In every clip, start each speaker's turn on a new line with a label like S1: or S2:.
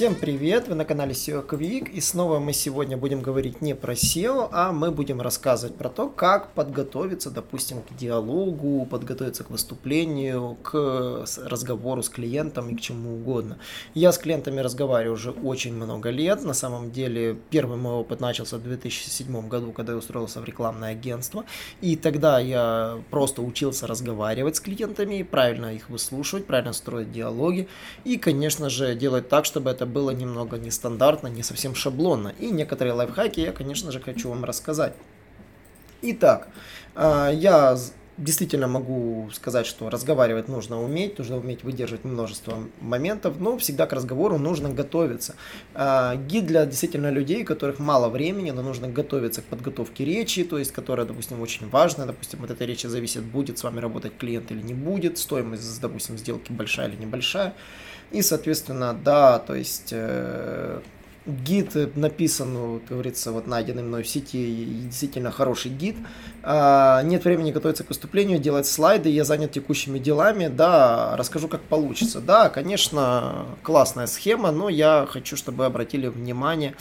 S1: Всем привет! Вы на канале SEO Quick и снова мы сегодня будем говорить не про SEO, а мы будем рассказывать про то, как подготовиться, допустим, к диалогу, подготовиться к выступлению, к разговору с клиентом и к чему угодно. Я с клиентами разговариваю уже очень много лет. На самом деле первый мой опыт начался в 2007 году, когда я устроился в рекламное агентство. И тогда я просто учился разговаривать с клиентами, правильно их выслушивать, правильно строить диалоги и, конечно же, делать так, чтобы это было немного нестандартно, не совсем шаблонно. И некоторые лайфхаки я, конечно же, хочу вам рассказать. Итак, а, я действительно могу сказать, что разговаривать нужно уметь, нужно уметь выдерживать множество моментов, но всегда к разговору нужно готовиться. А, гид для действительно людей, у которых мало времени, но нужно готовиться к подготовке речи, то есть которая, допустим, очень важна, допустим, от этой речи зависит, будет с вами работать клиент или не будет, стоимость, допустим, сделки большая или небольшая. И, соответственно, да, то есть э, гид написан, как говорится, вот найденный мной в сети, действительно хороший гид. А, нет времени готовиться к выступлению, делать слайды, я занят текущими делами, да, расскажу, как получится. Да, конечно, классная схема, но я хочу, чтобы обратили внимание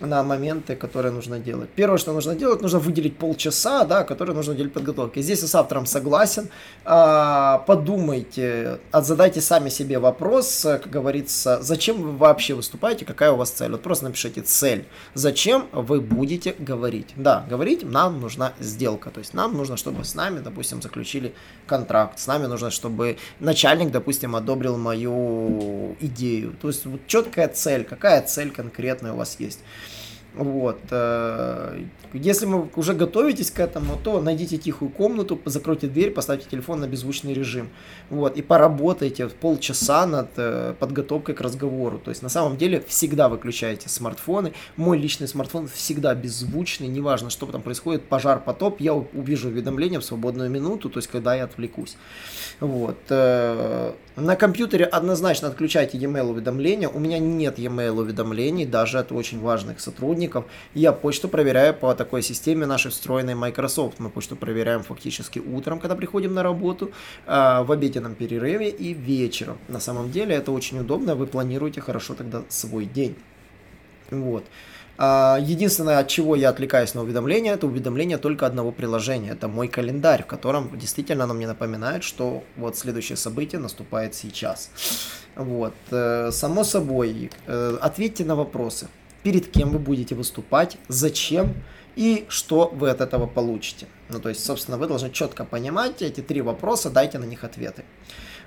S1: на моменты, которые нужно делать. Первое, что нужно делать, нужно выделить полчаса, да, которые нужно уделить подготовке. Здесь я с автором согласен. А, подумайте, задайте сами себе вопрос, как говорится, зачем вы вообще выступаете, какая у вас цель. Вот просто напишите цель. Зачем вы будете говорить? Да, говорить нам нужна сделка. То есть нам нужно, чтобы с нами, допустим, заключили контракт. С нами нужно, чтобы начальник, допустим, одобрил мою идею. То есть вот четкая цель, какая цель конкретная у вас есть. Вот. Э, если вы уже готовитесь к этому, то найдите тихую комнату, закройте дверь, поставьте телефон на беззвучный режим. Вот. И поработайте полчаса над э, подготовкой к разговору. То есть на самом деле всегда выключаете смартфоны. Мой личный смартфон всегда беззвучный, неважно, что там происходит, пожар, потоп, я увижу уведомление в свободную минуту, то есть когда я отвлекусь. Вот. Э, на компьютере однозначно отключайте e-mail уведомления. У меня нет e-mail уведомлений, даже от очень важных сотрудников. Я почту проверяю по такой системе нашей встроенной Microsoft. Мы почту проверяем фактически утром, когда приходим на работу, э, в обеденном перерыве и вечером. На самом деле это очень удобно, вы планируете хорошо тогда свой день. Вот. А, единственное, от чего я отвлекаюсь на уведомления, это уведомление только одного приложения. Это мой календарь, в котором действительно оно мне напоминает, что вот следующее событие наступает сейчас. Вот. Э, само собой, э, ответьте на вопросы. Перед кем вы будете выступать, зачем и что вы от этого получите. Ну, то есть, собственно, вы должны четко понимать эти три вопроса, дайте на них ответы.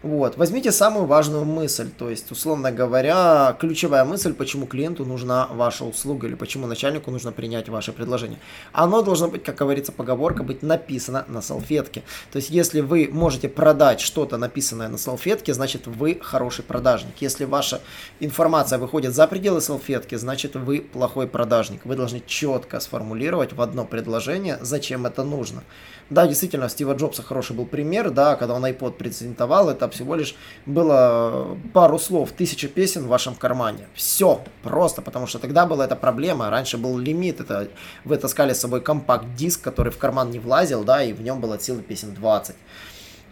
S1: Вот. Возьмите самую важную мысль, то есть, условно говоря, ключевая мысль, почему клиенту нужна ваша услуга или почему начальнику нужно принять ваше предложение. Оно должно быть, как говорится поговорка, быть написано на салфетке. То есть, если вы можете продать что-то написанное на салфетке, значит вы хороший продажник. Если ваша информация выходит за пределы салфетки, значит вы плохой продажник. Вы должны четко сформулировать в одно предложение, зачем это нужно. Да, действительно, Стива Джобса хороший был пример, да, когда он iPod презентовал, это всего лишь было пару слов, тысяча песен в вашем кармане. Все, просто, потому что тогда была эта проблема, раньше был лимит, это вы таскали с собой компакт-диск, который в карман не влазил, да, и в нем было целых песен 20.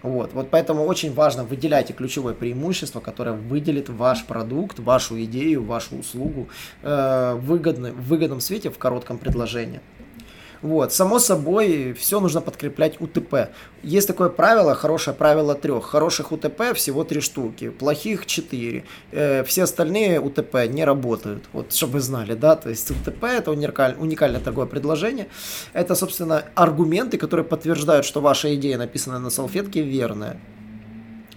S1: Вот, вот поэтому очень важно выделяйте ключевое преимущество, которое выделит ваш продукт, вашу идею, вашу услугу э, выгодно, в выгодном свете в коротком предложении. Вот, само собой, все нужно подкреплять УТП. Есть такое правило, хорошее правило трех. Хороших УТП всего три штуки, плохих четыре. Э, все остальные УТП не работают. Вот, чтобы вы знали, да, то есть УТП это уникаль, уникальное торговое предложение. Это, собственно, аргументы, которые подтверждают, что ваша идея, написанная на салфетке, верная.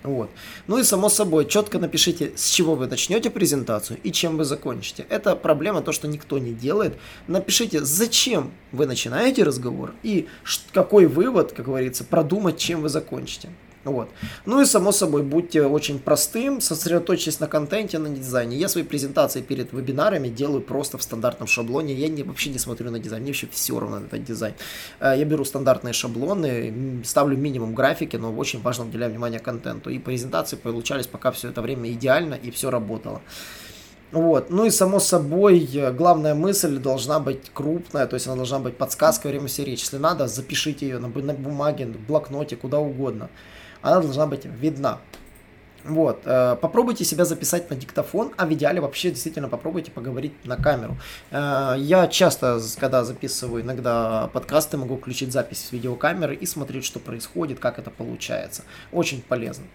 S1: Вот. Ну и само собой, четко напишите, с чего вы начнете презентацию и чем вы закончите. Это проблема, то, что никто не делает. Напишите, зачем вы начинаете разговор и какой вывод, как говорится, продумать, чем вы закончите. Вот. Ну и само собой, будьте очень простым, сосредоточьтесь на контенте, на дизайне. Я свои презентации перед вебинарами делаю просто в стандартном шаблоне. Я не, вообще не смотрю на дизайн, мне вообще все равно на этот дизайн. Э, я беру стандартные шаблоны, ставлю минимум графики, но очень важно уделяю внимание контенту. И презентации получались пока все это время идеально и все работало. Вот. Ну и само собой, э, главная мысль должна быть крупная, то есть она должна быть подсказкой во время всей речи. Если надо, запишите ее на, на бумаге, в блокноте, куда угодно она должна быть видна. Вот, э, попробуйте себя записать на диктофон, а в идеале вообще действительно попробуйте поговорить на камеру. Э, я часто, когда записываю иногда подкасты, могу включить запись с видеокамеры и смотреть, что происходит, как это получается. Очень полезно.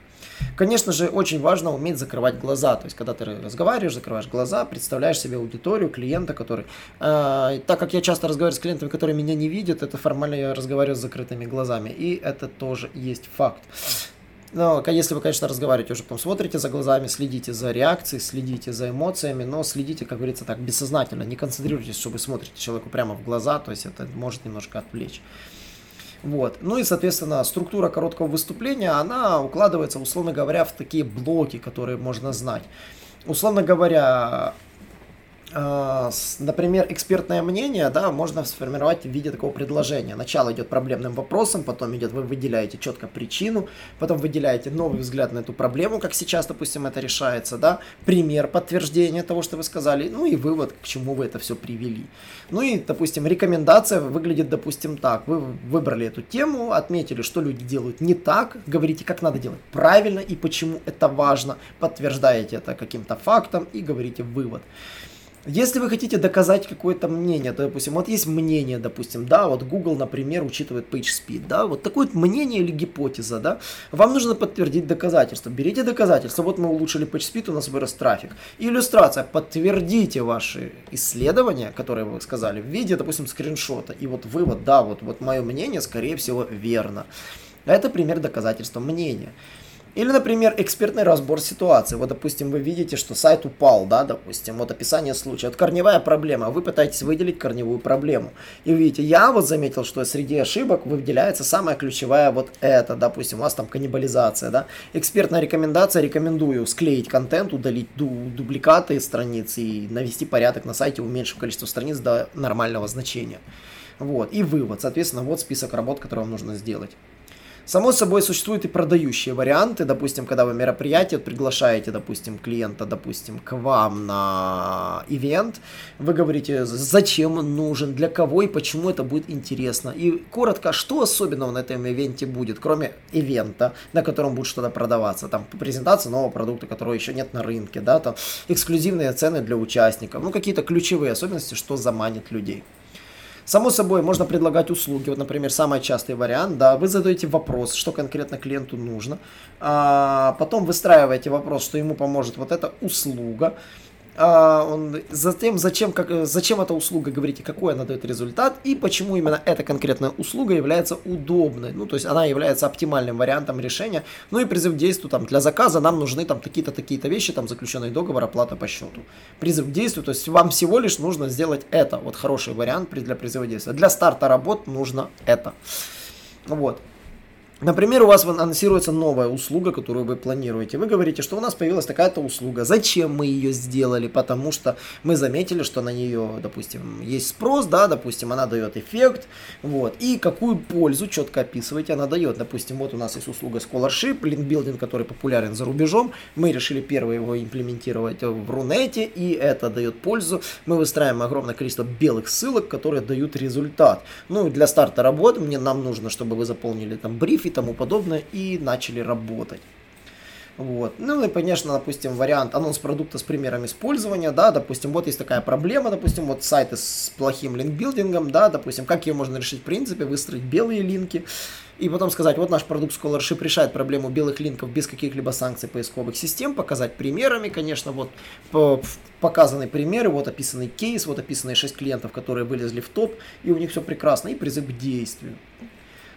S1: Конечно же, очень важно уметь закрывать глаза. То есть, когда ты разговариваешь, закрываешь глаза, представляешь себе аудиторию, клиента, который... Э, так как я часто разговариваю с клиентами, которые меня не видят, это формально я разговариваю с закрытыми глазами. И это тоже есть факт. Но если вы, конечно, разговариваете уже, потом смотрите за глазами, следите за реакцией, следите за эмоциями, но следите, как говорится, так бессознательно, не концентрируйтесь, чтобы смотрите человеку прямо в глаза, то есть это может немножко отвлечь. Вот. Ну и, соответственно, структура короткого выступления, она укладывается, условно говоря, в такие блоки, которые можно знать. Условно говоря, например, экспертное мнение, да, можно сформировать в виде такого предложения. Начало идет проблемным вопросом, потом идет, вы выделяете четко причину, потом выделяете новый взгляд на эту проблему, как сейчас, допустим, это решается, да, пример подтверждения того, что вы сказали, ну и вывод, к чему вы это все привели. Ну и, допустим, рекомендация выглядит, допустим, так. Вы выбрали эту тему, отметили, что люди делают не так, говорите, как надо делать правильно и почему это важно, подтверждаете это каким-то фактом и говорите вывод. Если вы хотите доказать какое-то мнение, то, допустим, вот есть мнение, допустим, да, вот Google, например, учитывает PageSpeed, да, вот такое вот мнение или гипотеза, да, вам нужно подтвердить доказательства. Берите доказательства, вот мы улучшили PageSpeed, у нас вырос трафик. Иллюстрация, подтвердите ваши исследования, которые вы сказали, в виде, допустим, скриншота. И вот вывод, да, вот, вот мое мнение, скорее всего, верно. Это пример доказательства мнения. Или, например, экспертный разбор ситуации. Вот, допустим, вы видите, что сайт упал, да, допустим, вот описание случая. Вот корневая проблема, вы пытаетесь выделить корневую проблему. И видите, я вот заметил, что среди ошибок выделяется самая ключевая вот это, допустим, у вас там каннибализация, да. Экспертная рекомендация, рекомендую склеить контент, удалить дубликаты страниц и навести порядок на сайте, уменьшив количество страниц до нормального значения. Вот, и вывод, соответственно, вот список работ, которые вам нужно сделать. Само собой, существуют и продающие варианты. Допустим, когда вы мероприятие приглашаете, допустим, клиента, допустим, к вам на ивент, вы говорите, зачем он нужен, для кого и почему это будет интересно. И коротко, что особенного на этом ивенте будет, кроме ивента, на котором будет что-то продаваться. Там презентация нового продукта, которого еще нет на рынке, да, там эксклюзивные цены для участников, ну какие-то ключевые особенности, что заманит людей. Само собой, можно предлагать услуги. Вот, например, самый частый вариант, да, вы задаете вопрос, что конкретно клиенту нужно, а потом выстраиваете вопрос, что ему поможет вот эта услуга, он, затем, зачем, как, зачем эта услуга, говорите, какой она дает результат и почему именно эта конкретная услуга является удобной. Ну, то есть она является оптимальным вариантом решения. Ну и призыв к действию, там, для заказа нам нужны там такие-то, такие-то вещи, там, заключенный договор, оплата по счету. Призыв к действию, то есть вам всего лишь нужно сделать это. Вот хороший вариант для призыва к действию. Для старта работ нужно это. Вот. Например, у вас анонсируется новая услуга, которую вы планируете. Вы говорите, что у нас появилась такая-то услуга. Зачем мы ее сделали? Потому что мы заметили, что на нее, допустим, есть спрос, да, допустим, она дает эффект, вот. И какую пользу четко описываете она дает. Допустим, вот у нас есть услуга Scholarship, линкбилдинг, который популярен за рубежом. Мы решили первый его имплементировать в Рунете, и это дает пользу. Мы выстраиваем огромное количество белых ссылок, которые дают результат. Ну, для старта работы мне нам нужно, чтобы вы заполнили там бриф и тому подобное, и начали работать. Вот. Ну и, конечно, допустим, вариант анонс продукта с примером использования, да, допустим, вот есть такая проблема, допустим, вот сайты с плохим линкбилдингом, да, допустим, как ее можно решить в принципе, выстроить белые линки, и потом сказать, вот наш продукт Scholarship решает проблему белых линков без каких-либо санкций поисковых систем, показать примерами, конечно, вот показаны примеры, вот описанный кейс, вот описанные 6 клиентов, которые вылезли в топ, и у них все прекрасно, и призыв к действию.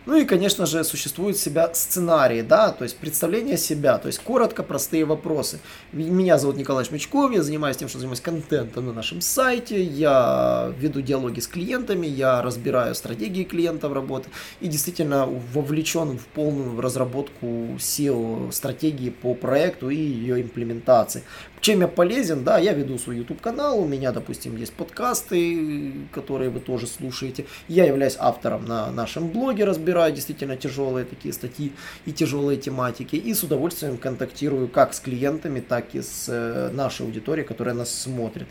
S1: Ну и, конечно же, существует себя сценарии, да, то есть представление себя, то есть коротко, простые вопросы. Меня зовут Николай Шмичков, я занимаюсь тем, что занимаюсь контентом на нашем сайте, я веду диалоги с клиентами, я разбираю стратегии клиентов работы и действительно вовлечен в полную разработку SEO-стратегии по проекту и ее имплементации. Чем я полезен? Да, я веду свой YouTube канал, у меня, допустим, есть подкасты, которые вы тоже слушаете. Я являюсь автором на нашем блоге, разбираю действительно тяжелые такие статьи и тяжелые тематики. И с удовольствием контактирую как с клиентами, так и с э, нашей аудиторией, которая нас смотрит.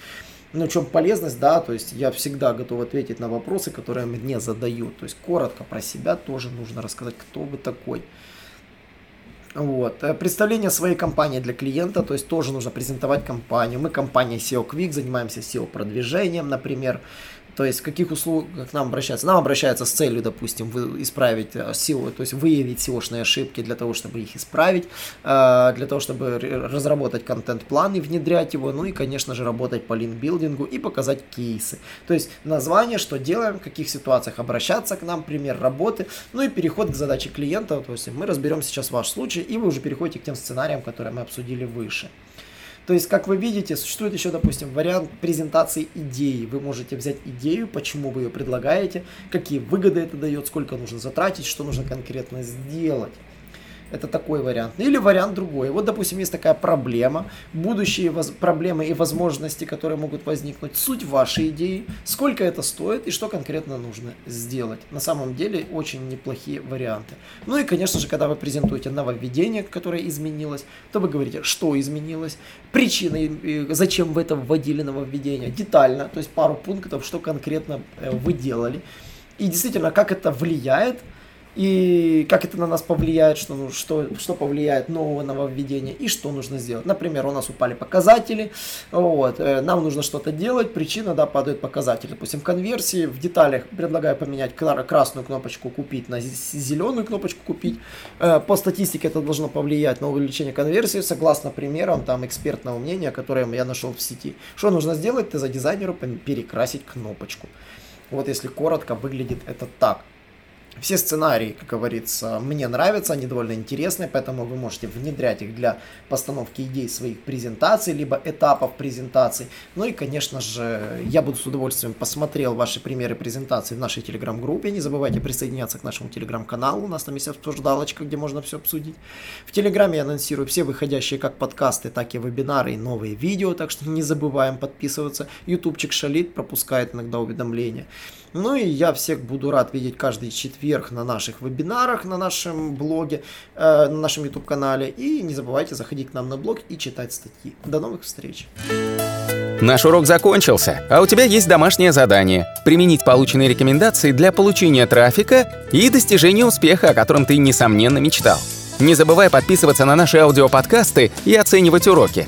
S1: Ну, в чем полезность, да, то есть я всегда готов ответить на вопросы, которые мне задают. То есть коротко про себя тоже нужно рассказать, кто вы такой. Вот. Э, представление своей компании для клиента, то есть тоже нужно презентовать компанию. Мы компания SEO Quick, занимаемся SEO продвижением, например. То есть, в каких услугах к нам обращаются? Нам обращаются с целью, допустим, исправить э, то есть выявить SEO-шные ошибки для того, чтобы их исправить, э, для того, чтобы разработать контент-план и внедрять его, ну и, конечно же, работать по линкбилдингу и показать кейсы. То есть, название, что делаем, в каких ситуациях обращаться к нам, пример работы, ну и переход к задаче клиента, то есть мы разберем сейчас ваш случай, и вы уже переходите к тем сценариям, которые мы обсудили выше. То есть, как вы видите, существует еще, допустим, вариант презентации идеи. Вы можете взять идею, почему вы ее предлагаете, какие выгоды это дает, сколько нужно затратить, что нужно конкретно сделать. Это такой вариант. Или вариант другой. Вот, допустим, есть такая проблема, будущие воз- проблемы и возможности, которые могут возникнуть, суть вашей идеи, сколько это стоит и что конкретно нужно сделать. На самом деле очень неплохие варианты. Ну и, конечно же, когда вы презентуете нововведение, которое изменилось, то вы говорите, что изменилось, причины, зачем вы это вводили нововведение, детально, то есть пару пунктов, что конкретно э, вы делали. И действительно, как это влияет и как это на нас повлияет, что, ну, что, что повлияет нового нововведения и что нужно сделать. Например, у нас упали показатели, вот, э, нам нужно что-то делать, причина, да, падают показатели. Допустим, в конверсии, в деталях предлагаю поменять красную кнопочку «Купить» на зеленую кнопочку «Купить». Э, по статистике это должно повлиять на увеличение конверсии, согласно примерам там экспертного мнения, которое я нашел в сети. Что нужно сделать? Ты за дизайнеру перекрасить кнопочку. Вот если коротко, выглядит это так. Все сценарии, как говорится, мне нравятся, они довольно интересные, поэтому вы можете внедрять их для постановки идей своих презентаций, либо этапов презентаций. Ну и, конечно же, я буду с удовольствием посмотрел ваши примеры презентаций в нашей телеграм-группе. Не забывайте присоединяться к нашему телеграм-каналу, у нас там есть обсуждалочка, где можно все обсудить. В телеграме я анонсирую все выходящие как подкасты, так и вебинары и новые видео, так что не забываем подписываться. Ютубчик шалит, пропускает иногда уведомления. Ну и я всех буду рад видеть каждый четверг на наших вебинарах, на нашем блоге, э, на нашем YouTube канале. И не забывайте заходить к нам на блог и читать статьи. До новых встреч!
S2: Наш урок закончился, а у тебя есть домашнее задание – применить полученные рекомендации для получения трафика и достижения успеха, о котором ты, несомненно, мечтал. Не забывай подписываться на наши аудиоподкасты и оценивать уроки.